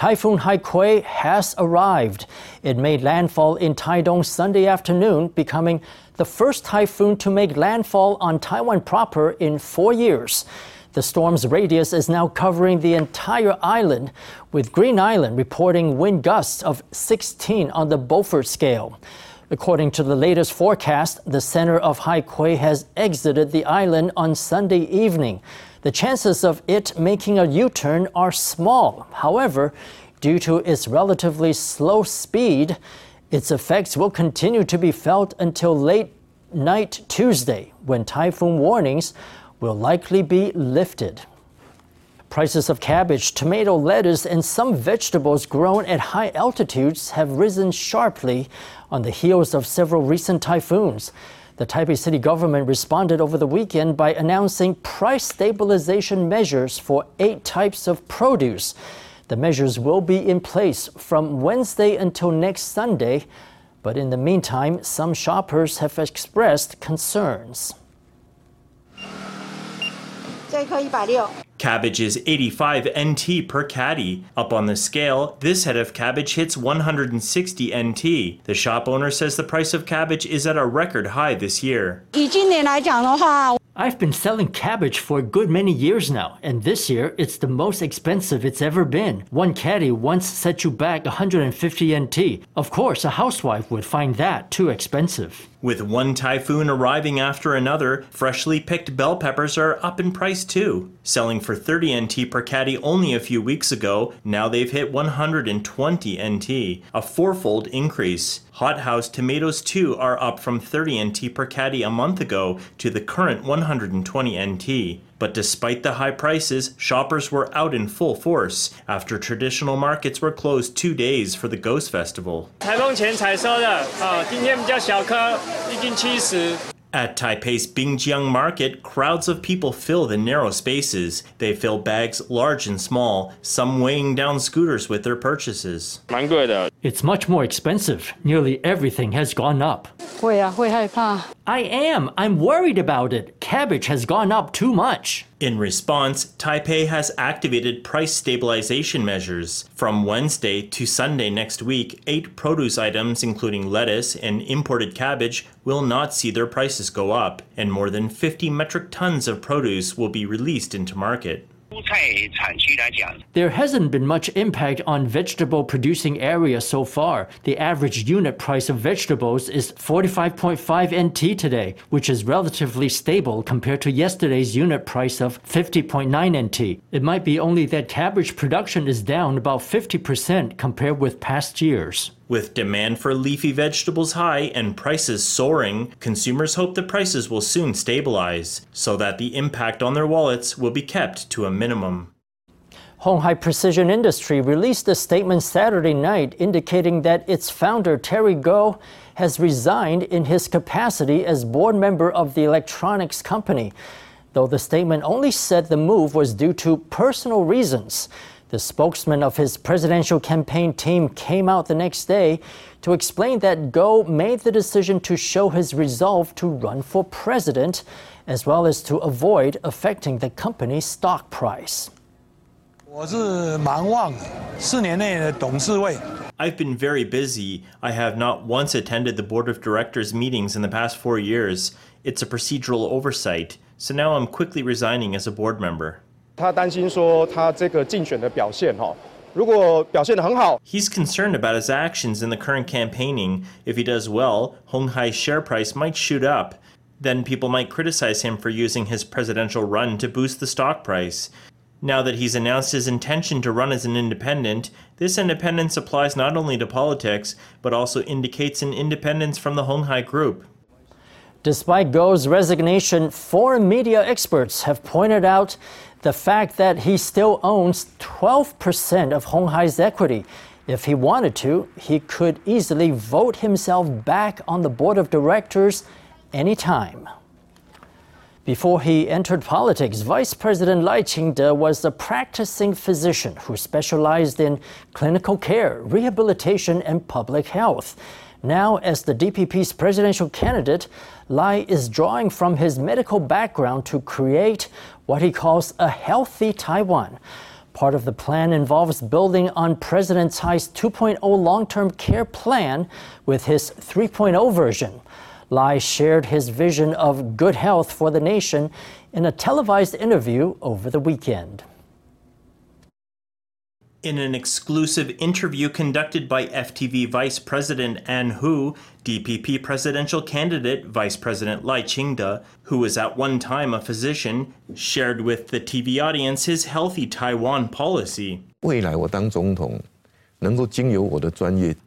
Typhoon Haikui has arrived. It made landfall in Taitung Sunday afternoon, becoming the first typhoon to make landfall on Taiwan proper in four years. The storm's radius is now covering the entire island, with Green Island reporting wind gusts of 16 on the Beaufort scale. According to the latest forecast, the center of Haikui has exited the island on Sunday evening. The chances of it making a U turn are small. However, due to its relatively slow speed, its effects will continue to be felt until late night Tuesday, when typhoon warnings will likely be lifted. Prices of cabbage, tomato, lettuce, and some vegetables grown at high altitudes have risen sharply on the heels of several recent typhoons. The Taipei city government responded over the weekend by announcing price stabilization measures for eight types of produce. The measures will be in place from Wednesday until next Sunday, but in the meantime, some shoppers have expressed concerns. Cabbage is 85 NT per catty. Up on the scale, this head of cabbage hits 160 NT. The shop owner says the price of cabbage is at a record high this year. I've been selling cabbage for a good many years now, and this year it's the most expensive it's ever been. One catty once set you back 150 NT. Of course, a housewife would find that too expensive. With one typhoon arriving after another, freshly picked bell peppers are up in price too. Selling for 30 NT per catty only a few weeks ago, now they've hit 120 NT, a fourfold increase. Hothouse tomatoes too are up from 30 NT per catty a month ago to the current 120 NT. But despite the high prices, shoppers were out in full force after traditional markets were closed two days for the Ghost Festival. At Taipei's Binjiang Market, crowds of people fill the narrow spaces. They fill bags large and small, some weighing down scooters with their purchases. It's much more expensive. Nearly everything has gone up. I am. I'm worried about it. Cabbage has gone up too much. In response, Taipei has activated price stabilization measures. From Wednesday to Sunday next week, eight produce items, including lettuce and imported cabbage, will not see their prices go up, and more than 50 metric tons of produce will be released into market. There hasn't been much impact on vegetable producing area so far. The average unit price of vegetables is 45.5 NT today, which is relatively stable compared to yesterday's unit price of 50.9 NT. It might be only that cabbage production is down about 50% compared with past years. With demand for leafy vegetables high and prices soaring, consumers hope the prices will soon stabilize so that the impact on their wallets will be kept to a minimum. Hon Hai Precision Industry released a statement Saturday night indicating that its founder, Terry Gou, has resigned in his capacity as board member of the electronics company. Though the statement only said the move was due to personal reasons. The spokesman of his presidential campaign team came out the next day to explain that Gou made the decision to show his resolve to run for president, as well as to avoid affecting the company's stock price. I've been very busy. I have not once attended the board of directors meetings in the past four years. It's a procedural oversight, so now I'm quickly resigning as a board member. He's concerned about his actions in the current campaigning. If he does well, Hon Hai's share price might shoot up. Then people might criticize him for using his presidential run to boost the stock price. Now that he's announced his intention to run as an independent, this independence applies not only to politics, but also indicates an independence from the Hon Hai Group. Despite Gou's resignation, foreign media experts have pointed out the fact that he still owns 12% of Hon Hai's equity. If he wanted to, he could easily vote himself back on the board of directors anytime. Before he entered politics, Vice President Lai Ching-te was a practicing physician who specialized in clinical care, rehabilitation, and public health. Now, as the DPP's presidential candidate, Lai is drawing from his medical background to create what he calls a healthy Taiwan. Part of the plan involves building on President Tsai's 2.0 long term care plan with his 3.0 version. Lai shared his vision of good health for the nation in a televised interview over the weekend. In an exclusive interview conducted by FTV Vice President An Hu, DPP presidential candidate Vice President Lai Ching-te who was at one time a physician, shared with the TV audience his healthy Taiwan policy. 未来我当总统，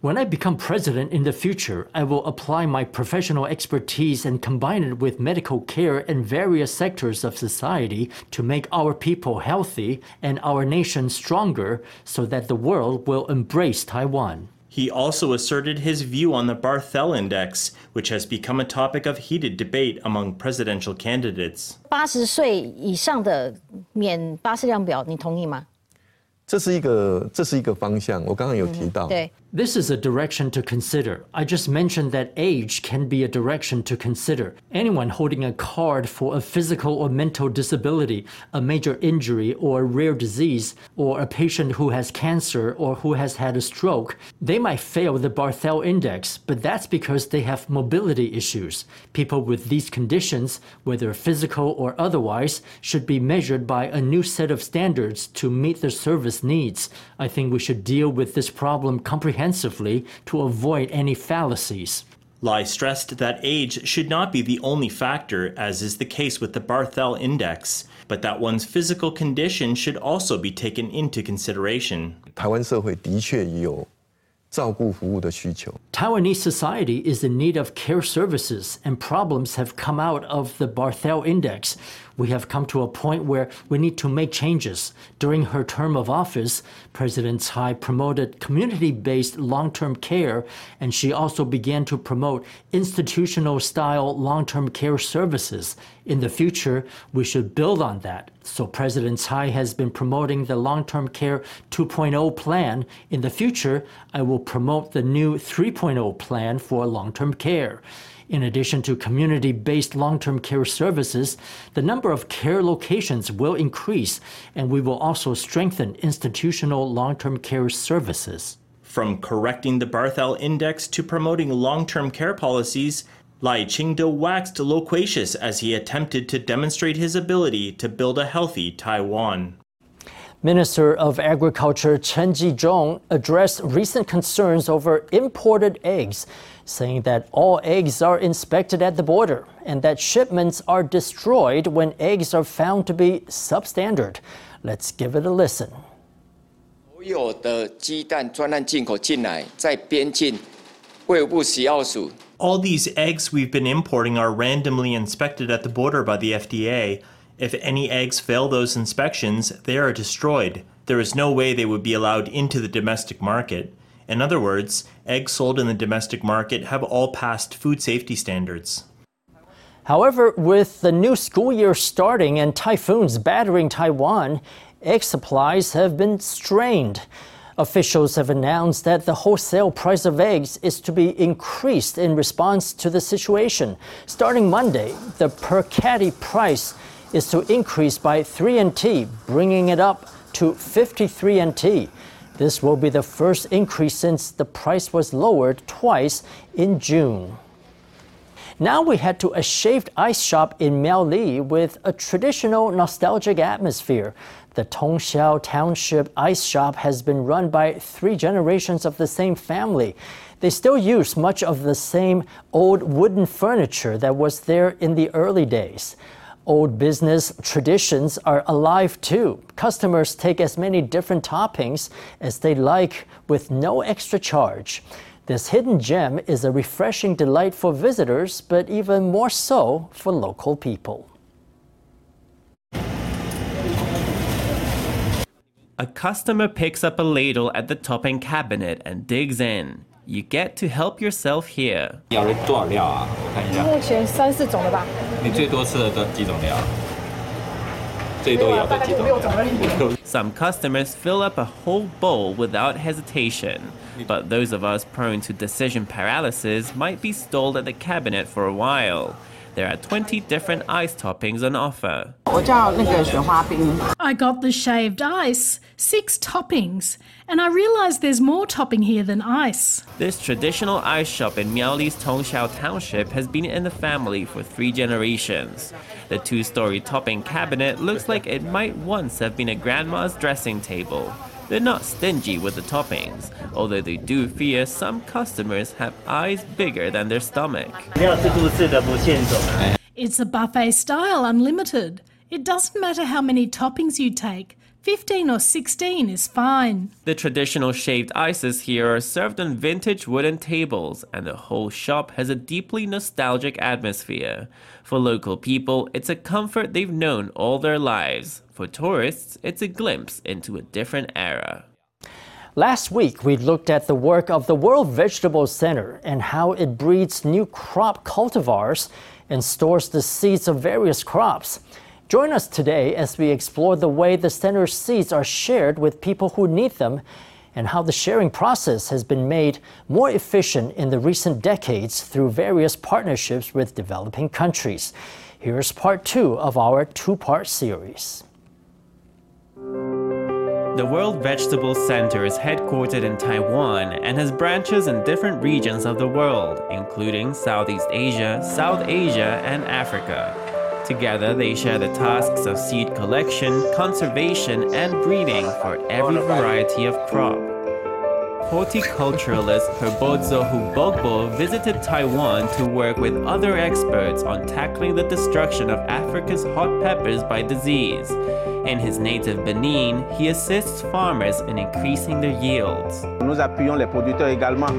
when I become president in the future, I will apply my professional expertise and combine it with medical care in various sectors of society to make our people healthy and our nation stronger so that the world will embrace Taiwan. He also asserted his view on the Barthel Index, which has become a topic of heated debate among presidential candidates. 80岁以上的免巴氏量表，你同意吗？ 这是一个，这是一个方向。我刚刚有提到。对。This is a direction to consider. I just mentioned that age can be a direction to consider. Anyone holding a card for a physical or mental disability, a major injury or a rare disease, or a patient who has cancer or who has had a stroke, they might fail the Barthel Index, but that's because they have mobility issues. People with these conditions, whether physical or otherwise, should be measured by a new set of standards to meet their service needs. I think we should deal with this problem comprehensively comprehensively to avoid any fallacies. Lai stressed that age should not be the only factor, as is the case with the Barthel Index, but that one's physical condition should also be taken into consideration. Taiwanese society is in need of care services, and problems have come out of the Barthel Index. We have come to a point where we need to make changes. During her term of office, President Tsai promoted community based long term care, and she also began to promote institutional style long term care services. In the future, we should build on that. So, President Tsai has been promoting the long term care 2.0 plan. In the future, I will promote the new 3.0 plan for long term care. In addition to community based long term care services, the number of care locations will increase, and we will also strengthen institutional long term care services. From correcting the Barthel Index to promoting long term care policies, Lai Ching-te waxed loquacious as he attempted to demonstrate his ability to build a healthy Taiwan. Minister of Agriculture Chen Ji-zhong addressed recent concerns over imported eggs, saying that all eggs are inspected at the border and that shipments are destroyed when eggs are found to be substandard. Let's give it a listen. All these eggs we've been importing are randomly inspected at the border by the FDA if any eggs fail those inspections, they are destroyed. There is no way they would be allowed into the domestic market. In other words, eggs sold in the domestic market have all passed food safety standards. However, with the new school year starting and typhoons battering Taiwan, egg supplies have been strained. Officials have announced that the wholesale price of eggs is to be increased in response to the situation. Starting Monday, the per catty price is to increase by 3 NT, bringing it up to 53 NT. This will be the first increase since the price was lowered twice in June. Now we head to a shaved ice shop in Miaoli with a traditional nostalgic atmosphere. The Tongxiao Township Ice Shop has been run by three generations of the same family. They still use much of the same old wooden furniture that was there in the early days. Old business traditions are alive too. Customers take as many different toppings as they like with no extra charge. This hidden gem is a refreshing delight for visitors, but even more so for local people. A customer picks up a ladle at the topping cabinet and digs in. You get to help yourself here. 要多少料啊？我看一下。目前三四种了吧。你最多吃的都几种料？最多要的几种料？Some customers fill up a whole bowl without hesitation, but those of us prone to decision paralysis might be stalled at the cabinet for a while. There are 20 different ice toppings on offer. I got the shaved ice, six toppings, and I realised there's more topping here than ice. This traditional ice shop in Miaoli's Tongxiao Township has been in the family for three generations. The two story topping cabinet looks like it might once have been a grandma's dressing table. They're not stingy with the toppings, although they do fear some customers have eyes bigger than their stomach. It's a buffet style, unlimited. It doesn't matter how many toppings you take. 15 or 16 is fine. The traditional shaved ices here are served on vintage wooden tables, and the whole shop has a deeply nostalgic atmosphere. For local people, it's a comfort they've known all their lives. For tourists, it's a glimpse into a different era. Last week, we looked at the work of the World Vegetable Center and how it breeds new crop cultivars and stores the seeds of various crops. Join us today as we explore the way the center's seeds are shared with people who need them and how the sharing process has been made more efficient in the recent decades through various partnerships with developing countries. Here's part two of our two part series. The World Vegetable Center is headquartered in Taiwan and has branches in different regions of the world, including Southeast Asia, South Asia, and Africa. Together, they share the tasks of seed collection, conservation, and breeding for every variety of crop. Horticulturalist Herbozo Hubogbo visited Taiwan to work with other experts on tackling the destruction of Africa's hot peppers by disease. In his native Benin, he assists farmers in increasing their yields. Nous appuyons les producteurs également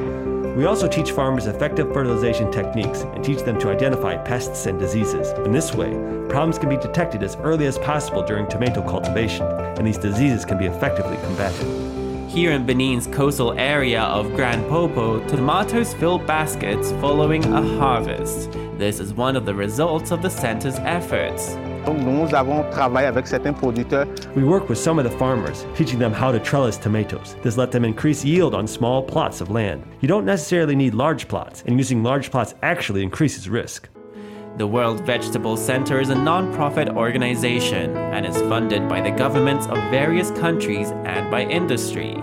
we also teach farmers effective fertilization techniques and teach them to identify pests and diseases. In this way, problems can be detected as early as possible during tomato cultivation, and these diseases can be effectively combated. Here in Benin's coastal area of Grand Popo, tomatoes fill baskets following a harvest. This is one of the results of the center's efforts. Nous avons travaillé avec certains producteurs. We work with some of the farmers, teaching them how to trellis tomatoes. This let them increase yield on small plots of land. You don't necessarily need large plots, and using large plots actually increases risk. The World Vegetable Center is a non-profit organization and is funded by the governments of various countries and by industry.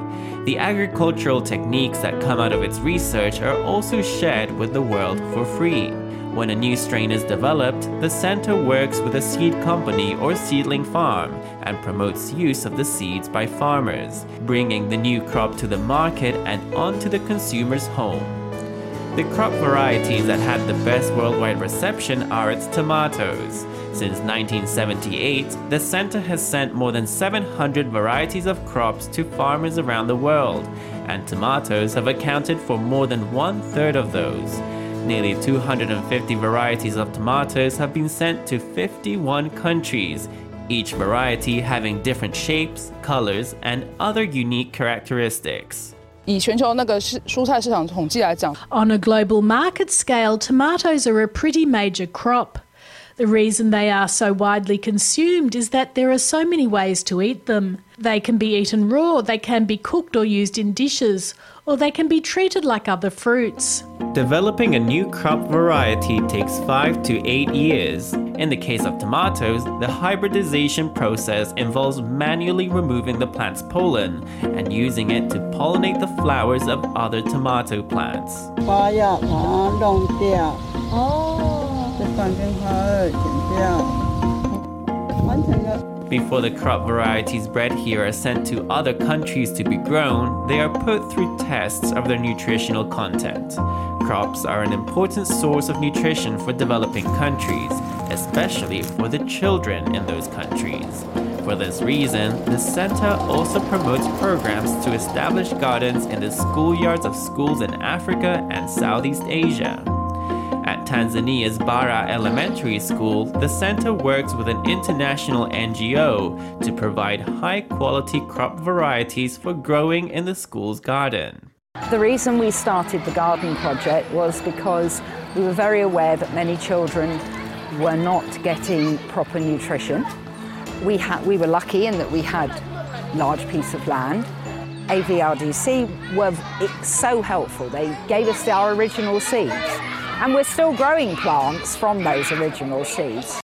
The agricultural techniques that come out of its research are also shared with the world for free. When a new strain is developed, the center works with a seed company or seedling farm and promotes use of the seeds by farmers, bringing the new crop to the market and onto the consumer's home. The crop varieties that had the best worldwide reception are its tomatoes. Since 1978, the center has sent more than 700 varieties of crops to farmers around the world, and tomatoes have accounted for more than one third of those. Nearly 250 varieties of tomatoes have been sent to 51 countries, each variety having different shapes, colors, and other unique characteristics. On a global market scale, tomatoes are a pretty major crop. The reason they are so widely consumed is that there are so many ways to eat them. They can be eaten raw, they can be cooked or used in dishes, or they can be treated like other fruits. Developing a new crop variety takes 5 to 8 years. In the case of tomatoes, the hybridization process involves manually removing the plant's pollen and using it to pollinate the flowers of other tomato plants. Before the crop varieties bred here are sent to other countries to be grown, they are put through tests of their nutritional content. Crops are an important source of nutrition for developing countries, especially for the children in those countries. For this reason, the center also promotes programs to establish gardens in the schoolyards of schools in Africa and Southeast Asia. At Tanzania's Bara Elementary School, the center works with an international NGO to provide high quality crop varieties for growing in the school's garden. The reason we started the garden project was because we were very aware that many children were not getting proper nutrition. We, had, we were lucky in that we had large piece of land. AVRDC were so helpful. They gave us our original seeds And we're still growing plants from those original seeds.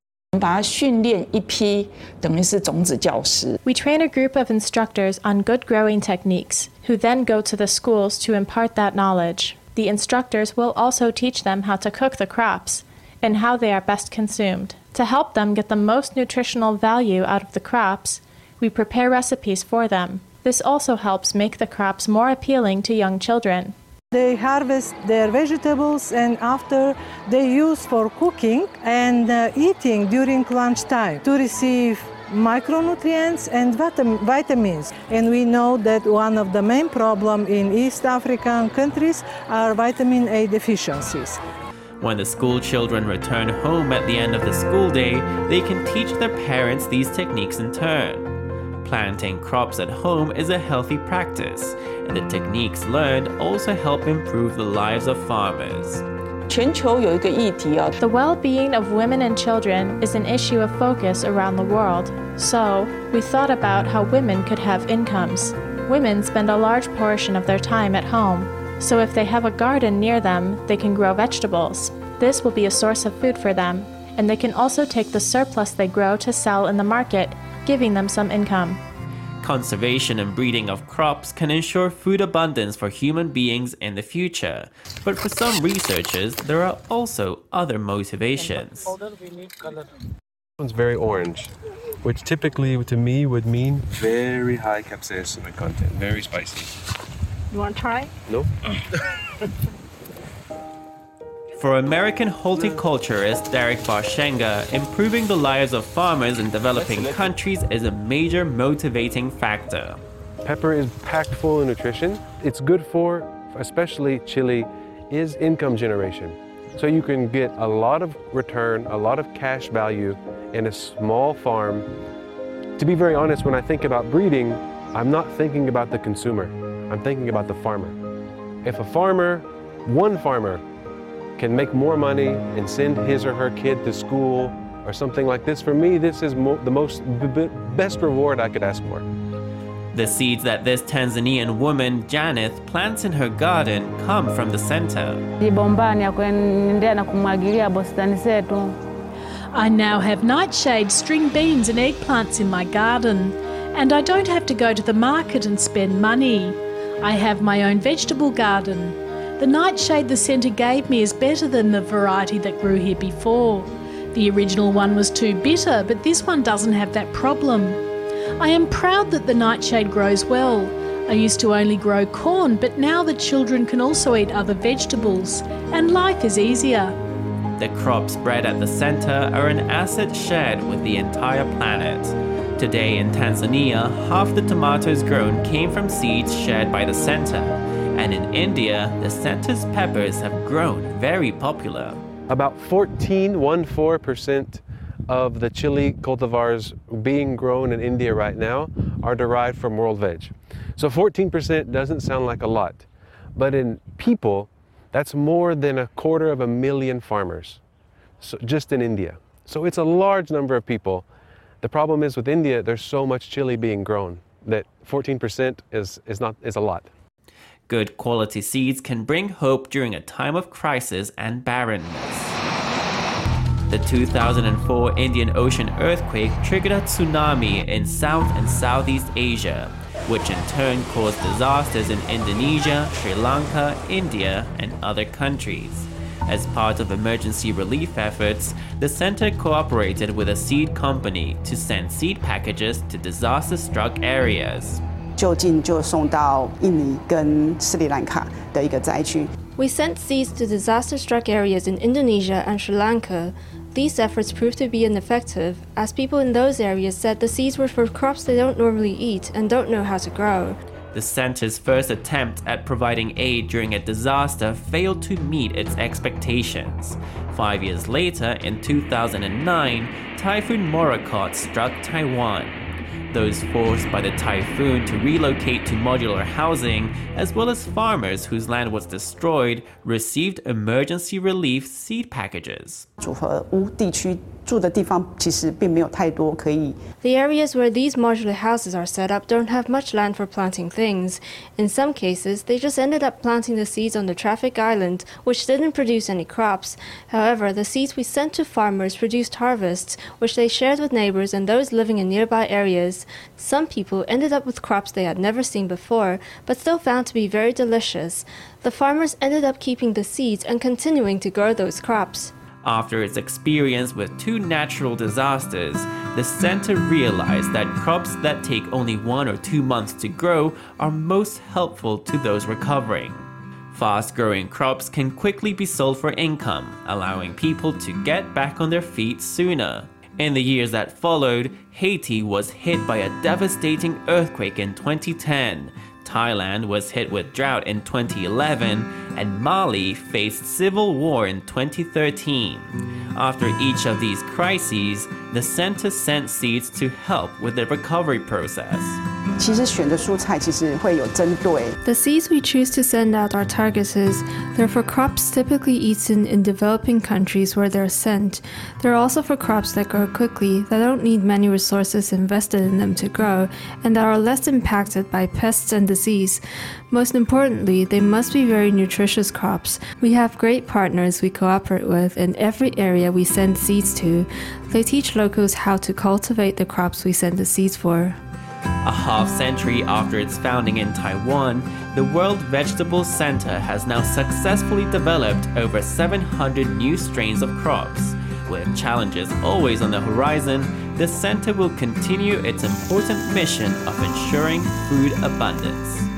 We train a group of instructors on good growing techniques, who then go to the schools to impart that knowledge. The instructors will also teach them how to cook the crops and how they are best consumed. To help them get the most nutritional value out of the crops, we prepare recipes for them. This also helps make the crops more appealing to young children. They harvest their vegetables and after they use for cooking and uh, eating during lunchtime to receive micronutrients and vitamins. And we know that one of the main problems in East African countries are vitamin A deficiencies. When the school children return home at the end of the school day, they can teach their parents these techniques in turn. Planting crops at home is a healthy practice, and the techniques learned also help improve the lives of farmers. The well being of women and children is an issue of focus around the world, so we thought about how women could have incomes. Women spend a large portion of their time at home, so if they have a garden near them, they can grow vegetables. This will be a source of food for them, and they can also take the surplus they grow to sell in the market, giving them some income. Conservation and breeding of crops can ensure food abundance for human beings in the future. But for some researchers, there are also other motivations. It's very orange, which typically to me would mean very high capsaicin content, very spicy. You want to try? No. For American horticulturist Derek Barchenger, improving the lives of farmers in developing countries is a major motivating factor. Pepper is packed full of nutrition. It's good for, especially chili, is income generation. So you can get a lot of return, a lot of cash value in a small farm. To be very honest, when I think about breeding, I'm not thinking about the consumer. I'm thinking about the farmer. If a farmer, one farmer, can make more money and send his or her kid to school or something like this, for me, this is mo the most best reward I could ask for. The seeds that this Tanzanian woman, Janeth, plants in her garden come from the center. I now have nightshade, string beans, and eggplants in my garden, and I don't have to go to the market and spend money. I have my own vegetable garden. The nightshade the centre gave me is better than the variety that grew here before. The original one was too bitter, but this one doesn't have that problem. I am proud that the nightshade grows well. I used to only grow corn, but now the children can also eat other vegetables, and life is easier. The crops bred at the centre are an asset shared with the entire planet. Today in Tanzania, half the tomatoes grown came from seeds shared by the center. And in India, the center's peppers have grown very popular. About 14.14% of the chili cultivars being grown in India right now are derived from world veg. So 14% doesn't sound like a lot, but in people, that's more than a quarter of a million farmers, so just in India. So it's a large number of people the problem is with India, there's so much chili being grown that 14% is, is, not, is a lot. Good quality seeds can bring hope during a time of crisis and barrenness. The 2004 Indian Ocean earthquake triggered a tsunami in South and Southeast Asia, which in turn caused disasters in Indonesia, Sri Lanka, India, and other countries. As part of emergency relief efforts, the center cooperated with a seed company to send seed packages to disaster struck areas. We sent seeds to disaster struck areas in Indonesia and Sri Lanka. These efforts proved to be ineffective, as people in those areas said the seeds were for crops they don't normally eat and don't know how to grow. The center's first attempt at providing aid during a disaster failed to meet its expectations. Five years later, in 2009, Typhoon Morakot struck Taiwan those forced by the typhoon to relocate to modular housing, as well as farmers whose land was destroyed, received emergency relief seed packages. 组合屋地区住的地方其实并没有太多可以。 The areas where these modular houses are set up don't have much land for planting things. In some cases, they just ended up planting the seeds on the traffic island, which didn't produce any crops. However, the seeds we sent to farmers produced harvests, which they shared with neighbors and those living in nearby areas. Some people ended up with crops they had never seen before, but still found to be very delicious. The farmers ended up keeping the seeds and continuing to grow those crops. After its experience with two natural disasters, the center realized that crops that take only one or two months to grow are most helpful to those recovering. Fast growing crops can quickly be sold for income, allowing people to get back on their feet sooner. In the years that followed, Haiti was hit by a devastating earthquake in 2010. Thailand was hit with drought in 2011, and Mali faced civil war in 2013. After each of these crises, the center sent seeds to help with the recovery process. 其实选的蔬菜其实会有针对。 The seeds we choose to send out are targeted. They're for crops typically eaten in developing countries where they're sent. They're also for crops that grow quickly, that don't need many resources invested in them to grow, and that are less impacted by pests and disease. Most importantly, they must be very nutritious crops. We have great partners we cooperate with in every area we send seeds to. They teach locals how to cultivate the crops we send the seeds for. A half century after its founding in Taiwan, the World Vegetable Center has now successfully developed over 700 new strains of crops. With challenges always on the horizon, the center will continue its important mission of ensuring food abundance.